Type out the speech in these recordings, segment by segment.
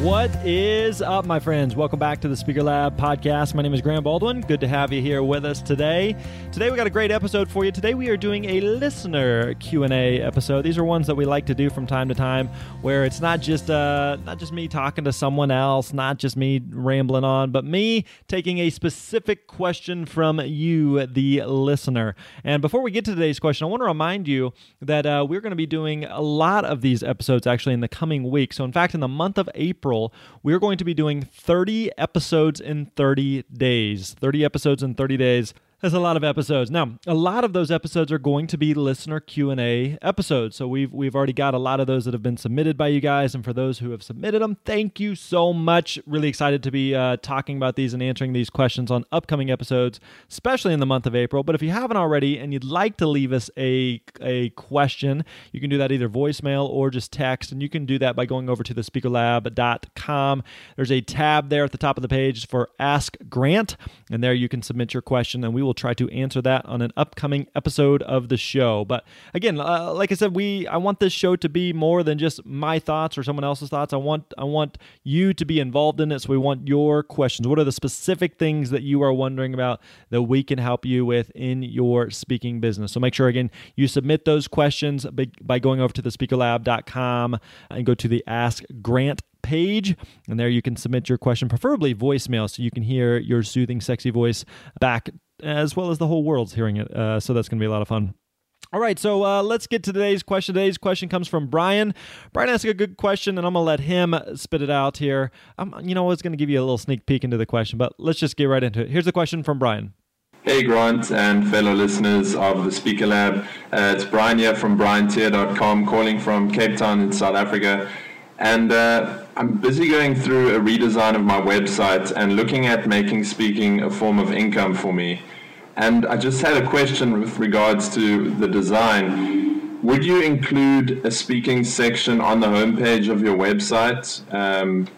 What is up, my friends? Welcome back to the Speaker Lab podcast. My name is Grant Baldwin. Good to have you here with us today. Today we got a great episode for you. Today we are doing a listener Q&A episode. These are ones that we like to do from time to time where it's not just uh not just me talking to someone else, not just me rambling on, but me taking a specific question from you the listener. And before we get to today's question, I want to remind you that uh, we're going to be doing a lot of these episodes actually in the coming week. So in fact, in the month of April April, we're going to be doing 30 episodes in 30 days. 30 episodes in 30 days. That's a lot of episodes. Now, a lot of those episodes are going to be listener Q&A episodes. So we've we've already got a lot of those that have been submitted by you guys and for those who have submitted them, thank you so much. Really excited to be uh, talking about these and answering these questions on upcoming episodes, especially in the month of April. But if you haven't already and you'd like to leave us a a question, you can do that either voicemail or just text and you can do that by going over to the speakerlab.com. There's a tab there at the top of the page for ask Grant and there you can submit your question and we will will try to answer that on an upcoming episode of the show. But again, uh, like I said, we I want this show to be more than just my thoughts or someone else's thoughts. I want I want you to be involved in it. So we want your questions. What are the specific things that you are wondering about that we can help you with in your speaking business? So make sure again you submit those questions by going over to the speakerlab.com and go to the Ask Grant page. And there you can submit your question, preferably voicemail, so you can hear your soothing, sexy voice back as well as the whole world's hearing it. Uh, so that's going to be a lot of fun. All right, so uh, let's get to today's question. Today's question comes from Bryan. Bryan asked a good question, and I'm gonna let him spit it out here. I'm, you know, I was gonna give you a little sneak peek into the question, but let's just get right into it. Here's the question from Bryan. Hey Grant and fellow listeners of the Speaker Lab. Uh, it's Bryan here from BrianTier.com, calling from Cape Town in South Africa. And uh, I'm busy going through a redesign of my website and looking at making speaking a form of income for me. And I just had a question with regards to the design. Would you include a speaking section on the homepage of your website um,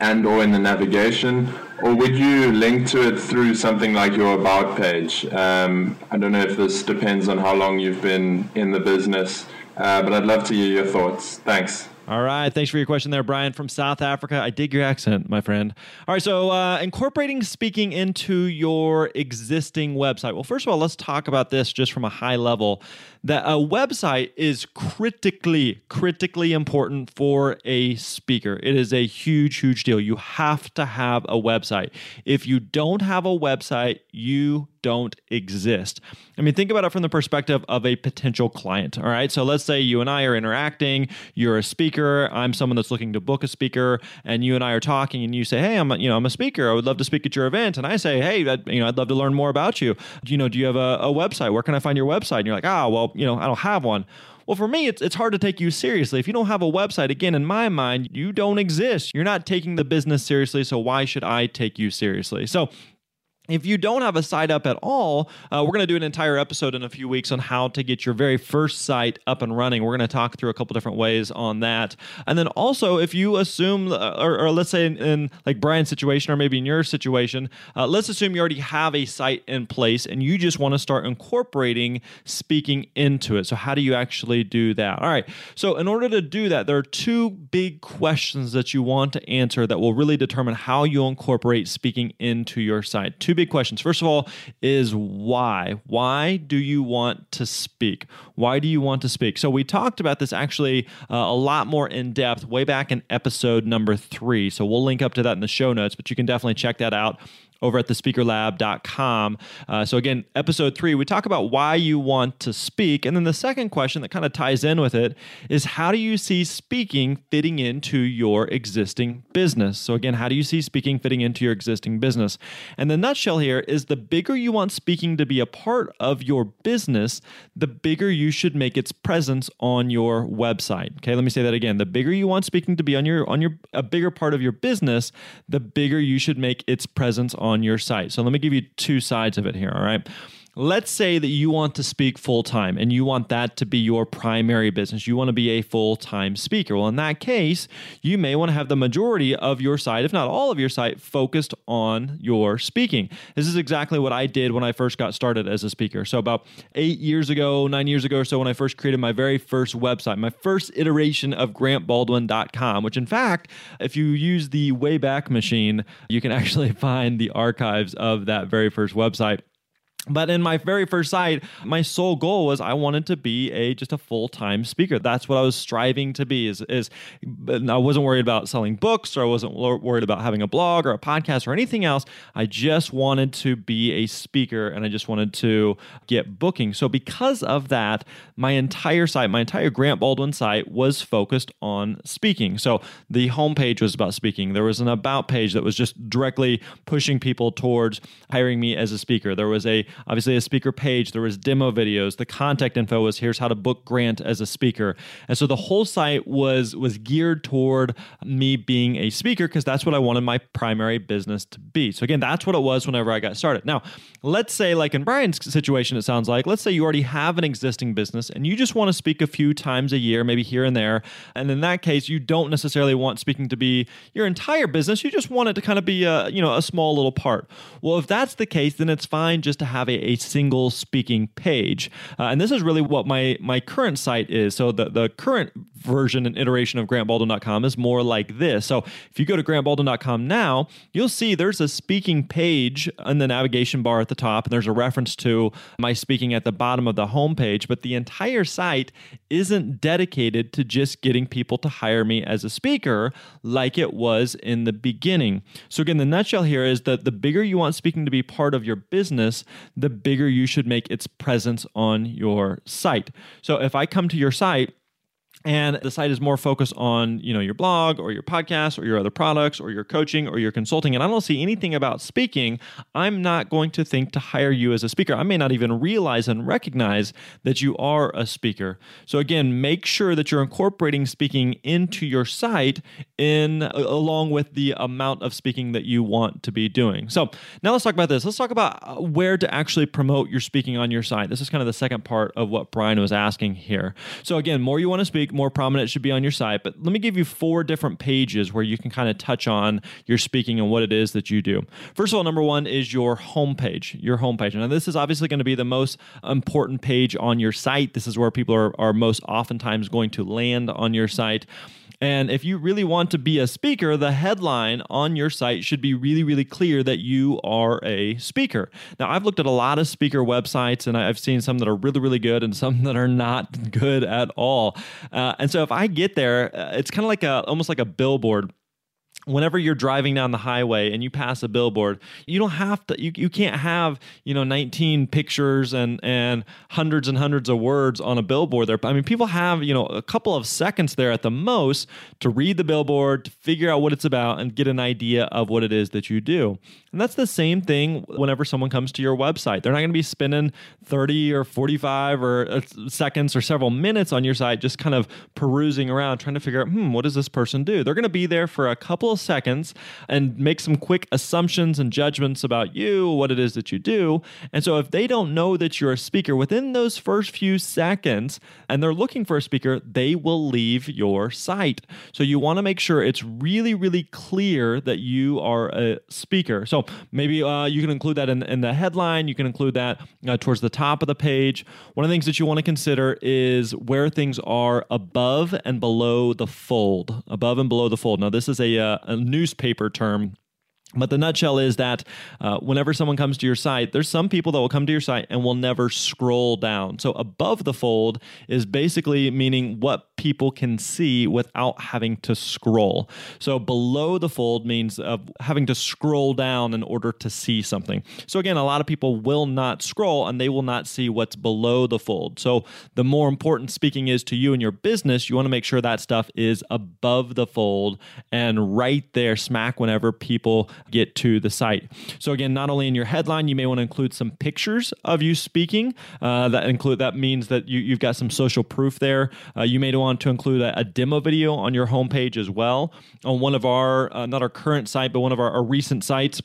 and or in the navigation? Or would you link to it through something like your about page? Um, I don't know if this depends on how long you've been in the business, uh, but I'd love to hear your thoughts. Thanks. All right. Thanks for your question there, Bryan from South Africa. I dig your accent, my friend. All right. So, uh, incorporating speaking into your existing website. Well, first of all, let's talk about this just from a high level. That a website is critically, critically important for a speaker. It is a huge, huge deal. You have to have a website. If you don't have a website, you don't exist. I mean, think about it from the perspective of a potential client. All right. So let's say you and I are interacting, you're a speaker, I'm someone that's looking to book a speaker, and you and I are talking, and you say, Hey, I'm a, you know, I'm a speaker. I would love to speak at your event. And I say, Hey, I'd, you know, I'd love to learn more about you. You know, do you have a, a website? Where can I find your website? And you're like, ah, well, you know, I don't have one. Well, for me, it's, it's hard to take you seriously. If you don't have a website, again, in my mind, you don't exist. You're not taking the business seriously. So why should I take you seriously? So if you don't have a site up at all, uh, we're going to do an entire episode in a few weeks on how to get your very first site up and running. We're going to talk through a couple different ways on that. And then also, if you assume, uh, or, or let's say in, in, like Bryan's situation, or maybe in your situation, uh, let's assume you already have a site in place and you just want to start incorporating speaking into it. So, how do you actually do that? All right. So, in order to do that, there are two big questions that you want to answer that will really determine how you incorporate speaking into your site. Two big questions. First of all, is why? Why do you want to speak? Why do you want to speak? So, we talked about this actually uh, a lot more in depth way back in episode number three. So, we'll link up to that in the show notes, but you can definitely check that out over at thespeakerlab.com. Uh, so, again, episode three, we talk about why you want to speak. And then the second question that kind of ties in with it is how do you see speaking fitting into your existing business? So, again, how do you see speaking fitting into your existing business? And the nutshell here is the bigger you want speaking to be a part of your business, the bigger you should make its presence on your website. Okay, let me say that again. The bigger you want speaking to be on your on your a bigger part of your business, the bigger you should make its presence on on your site. So let me give you two sides of it here, all right? Let's say that you want to speak full time and you want that to be your primary business. You want to be a full time speaker. Well, in that case, you may want to have the majority of your site, if not all of your site, focused on your speaking. This is exactly what I did when I first got started as a speaker. So, about eight years ago, nine years ago or so, when I first created my very first website, my first iteration of grantbaldwin.com, which in fact, if you use the Wayback Machine, you can actually find the archives of that very first website. But in my very first site, my sole goal was I wanted to be a just a full time speaker. That's what I was striving to be. Is is I wasn't worried about selling books, or I wasn't worried about having a blog or a podcast or anything else. I just wanted to be a speaker, and I just wanted to get booking. So because of that, my entire site, my entire Grant Baldwin site, was focused on speaking. So the homepage was about speaking. There was an about page that was just directly pushing people towards hiring me as a speaker. There was a obviously a speaker page. There was demo videos. The contact info was here's how to book Grant as a speaker. And so the whole site was was geared toward me being a speaker because that's what I wanted my primary business to be. So again, that's what it was whenever I got started. Now, let's say like in Bryan's situation, it sounds like let's say you already have an existing business and you just want to speak a few times a year, maybe here and there. And in that case, you don't necessarily want speaking to be your entire business. You just want it to kind of be a you know a small little part. Well, if that's the case, then it's fine just to have have a, a single speaking page. Uh, and this is really what my, my current site is. So the, the current version and iteration of grantbaldwin.com is more like this. So if you go to grantbaldwin.com now, you'll see there's a speaking page in the navigation bar at the top, and there's a reference to my speaking at the bottom of the homepage. But the entire site isn't dedicated to just getting people to hire me as a speaker like it was in the beginning. So again, the nutshell here is that the bigger you want speaking to be part of your business, the bigger you should make its presence on your site. So if I come to your site and the site is more focused on you know your blog or your podcast or your other products or your coaching or your consulting. And i don't see anything about speaking. I'm not going to think to hire you as a speaker. I may not even realize and recognize that you are a speaker. So again make sure that you're incorporating speaking into your site in along with the amount of speaking that you want to be doing. So now let's talk about this. Let's talk about uh, where to actually promote your speaking on your site. This is kind of the second part of what bryan was asking here. So again more you want to speak more prominent should be on your site. But let me give you four different pages where you can kind of touch on your speaking and what it is that you do. First of all, number one is your homepage. Your homepage. Now, this is obviously going to be the most important page on your site. This is where people are, are most oftentimes going to land on your site. And if you really want to be a speaker, the headline on your site should be really, really clear that you are a speaker. Now, I've looked at a lot of speaker websites and I've seen some that are really, really good and some that are not good at all. Uh, and so if I get there, uh, it's kind of like a almost like a billboard whenever you're driving down the highway and you pass a billboard you don't have to you, you can't have you know 19 pictures and and hundreds and hundreds of words on a billboard there. I mean people have you know a couple of seconds there at the most to read the billboard to figure out what it's about and get an idea of what it is that you do and that's the same thing whenever someone comes to your website they're not going to be spending 30 or 45 or uh, seconds or several minutes on your site just kind of perusing around trying to figure out hmm what does this person do they're going to be there for a couple of seconds and make some quick assumptions and judgments about you, what it is that you do. And so if they don't know that you're a speaker within those first few seconds and they're looking for a speaker, they will leave your site. So you want to make sure it's really, really clear that you are a speaker. So maybe uh, you can include that in, in, the headline, you can include that uh, towards the top of the page. One of the things that you want to consider is where things are above and below the fold, above and below the fold. Now, this is a, uh, a newspaper term But the nutshell is that uh, whenever someone comes to your site, there's some people that will come to your site and will never scroll down. So above the fold is basically meaning what people can see without having to scroll. So below the fold means of having to scroll down in order to see something. So again, a lot of people will not scroll and they will not see what's below the fold. So the more important speaking is to you and your business, you want to make sure that stuff is above the fold and right there smack whenever people get to the site. So again, not only in your headline, you may want to include some pictures of you speaking. Uh, that include that means that you, you've got some social proof there. Uh, you may want to include a, a, demo video on your homepage as well on one of our uh, not our current site, but one of our, our recent sites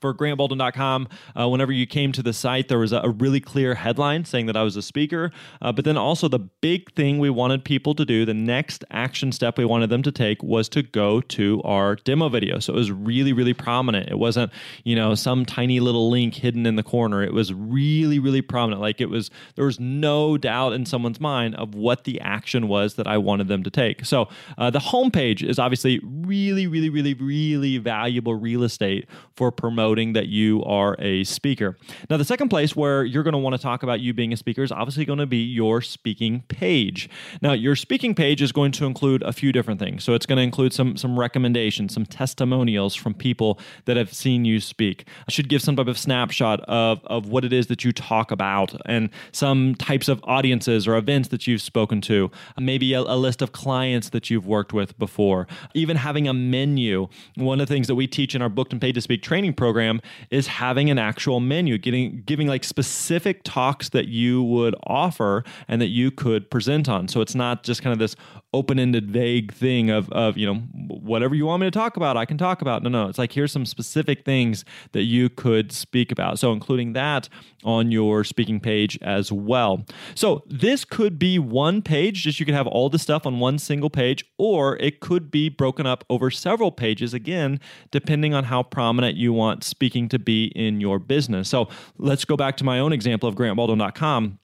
for grantbaldwin.com, uh, whenever you came to the site, there was a, a really clear headline saying that I was a speaker. Uh, but then also, the big thing we wanted people to do, the next action step we wanted them to take was to go to our demo video. So it was really, really prominent. It wasn't, you know, some tiny little link hidden in the corner. It was really, really prominent. Like it was, there was no doubt in someone's mind of what the action was that I wanted them to take. So uh, the homepage is obviously really, really, really, really valuable real estate for promoting promoting that you are a speaker. Now, the second place where you're going to want to talk about you being a speaker is obviously going to be your speaking page. Now, your speaking page is going to include a few different things. So it's going to include some some recommendations, some testimonials from people that have seen you speak. I should give some type of snapshot of of what it is that you talk about and some types of audiences or events that you've spoken to. Maybe a, a list of clients that you've worked with before. Even having a menu. One of the things that we teach in our Booked and Paid to Speak training program program is having an actual menu, getting giving like specific talks that you would offer and that you could present on. So it's not just kind of this open-ended vague thing of of, you know, whatever you want me to talk about, I can talk about. No, no, it's like here's some specific things that you could speak about. So including that on your speaking page as well. So this could be one page, just you could have all the stuff on one single page, or it could be broken up over several pages again, depending on how prominent you want speaking to be in your business. So let's go back to my own example of grantbaldwin.com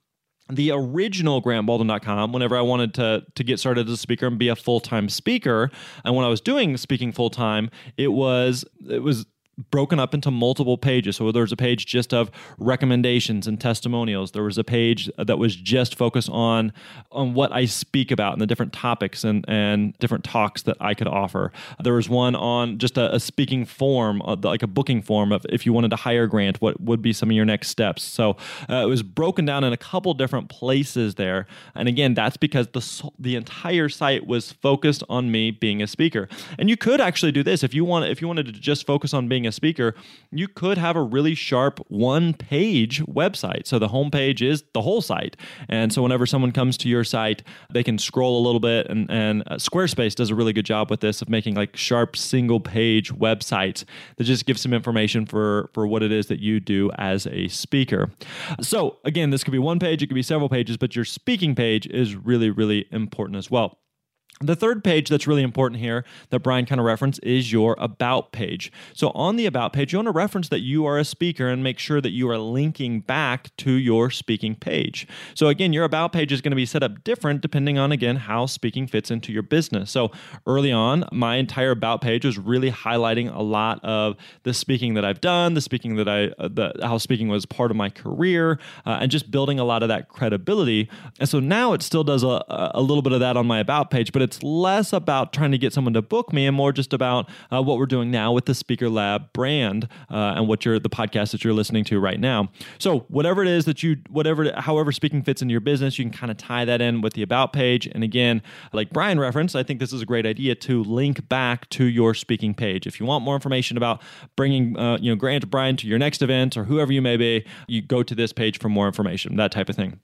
the original grantbaldwin.com whenever i wanted to to get started as a speaker and be a full-time speaker and when i was doing speaking full-time it was it was broken up into multiple pages. So there was a page just of recommendations and testimonials. There was a page that was just focused on on what I speak about and the different topics and and different talks that I could offer. There was one on just a, a speaking form, uh, like a booking form of if you wanted to hire Grant, what would be some of your next steps. So uh, it was broken down in a couple different places there. And again, that's because the the entire site was focused on me being a speaker. And you could actually do this if you want if you wanted to just focus on being a speaker, you could have a really sharp one page website. So the homepage is the whole site. And so whenever someone comes to your site, they can scroll a little bit. And, and uh, Squarespace does a really good job with this of making like sharp single page websites that just give some information for, for what it is that you do as a speaker. So again, this could be one page, it could be several pages, but your speaking page is really, really important as well. The third page that's really important here that Bryan kind of referenced is your About page. So, on the About page, you want to reference that you are a speaker and make sure that you are linking back to your speaking page. So, again, your About page is going to be set up different depending on, again, how speaking fits into your business. So, early on, my entire About page was really highlighting a lot of the speaking that I've done, the speaking that I, uh, the, how speaking was part of my career, uh, and just building a lot of that credibility. And so now it still does a, a little bit of that on my About page, but it's it's less about trying to get someone to book me and more just about uh, what we're doing now with the Speaker Lab brand uh, and what you're the podcast that you're listening to right now. So whatever it is that you, whatever, however speaking fits into your business, you can kind of tie that in with the about page. And again, like Bryan referenced, I think this is a great idea to link back to your speaking page. If you want more information about bringing, uh, you know, Grant Bryan to your next event or whoever you may be, you go to this page for more information, that type of thing.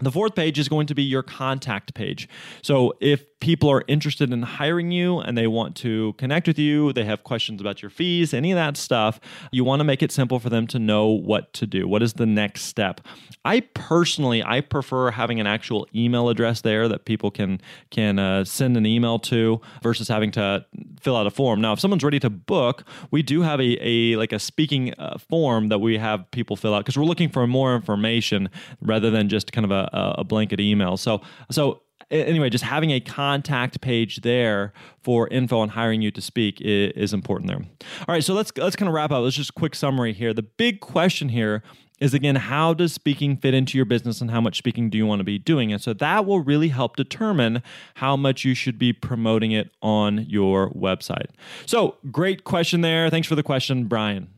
The fourth page is going to be your contact page. So if people are interested in hiring you and they want to connect with you, they have questions about your fees, any of that stuff, you want to make it simple for them to know what to do. What is the next step? I personally, I prefer having an actual email address there that people can can uh, send an email to versus having to fill out a form. Now, if someone's ready to book, we do have a, a like a speaking uh, form that we have people fill out because we're looking for more information rather than just kind of a, a blanket email. So so anyway, just having a contact page there for info on hiring you to speak is, is important there. All right, so let's let's kind of wrap up. Let's just quick summary here. The big question here is again how does speaking fit into your business and how much speaking do you want to be doing and so that will really help determine how much you should be promoting it on your website so great question there thanks for the question bryan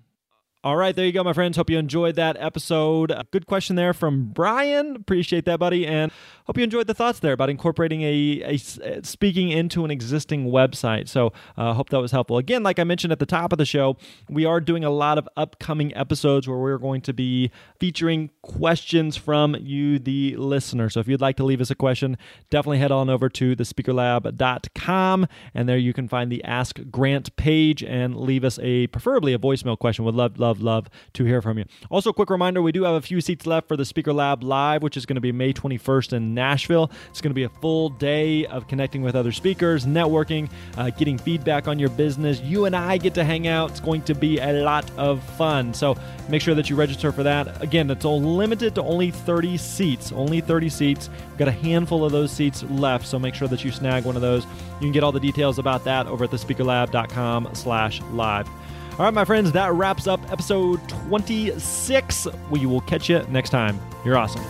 all right, there you go, my friends. Hope you enjoyed that episode. Good question there from Bryan. Appreciate that, buddy. And hope you enjoyed the thoughts there about incorporating a, a uh, speaking into an existing website. So, uh, hope that was helpful. Again, like I mentioned at the top of the show, we are doing a lot of upcoming episodes where we're going to be featuring questions from you, the listener. So, if you'd like to leave us a question, definitely head on over to thespeakerlab.com, and there you can find the Ask Grant page and leave us a preferably a voicemail question. Would love love love, love to hear from you. Also, quick reminder we do have a few seats left for the Speaker Lab Live, which is going to be May 21st in Nashville. It's going to be a full day of connecting with other speakers, networking, uh, getting feedback on your business. You and I get to hang out. It's going to be a lot of fun. So make sure that you register for that. Again, it's limited to only 30 seats. Only 30 seats. We've got a handful of those seats left, so make sure that you snag one of those. You can get all the details about that over at thespeakerlab.com slash live. All right, my friends, that wraps up episode 26. We will catch you next time. You're awesome.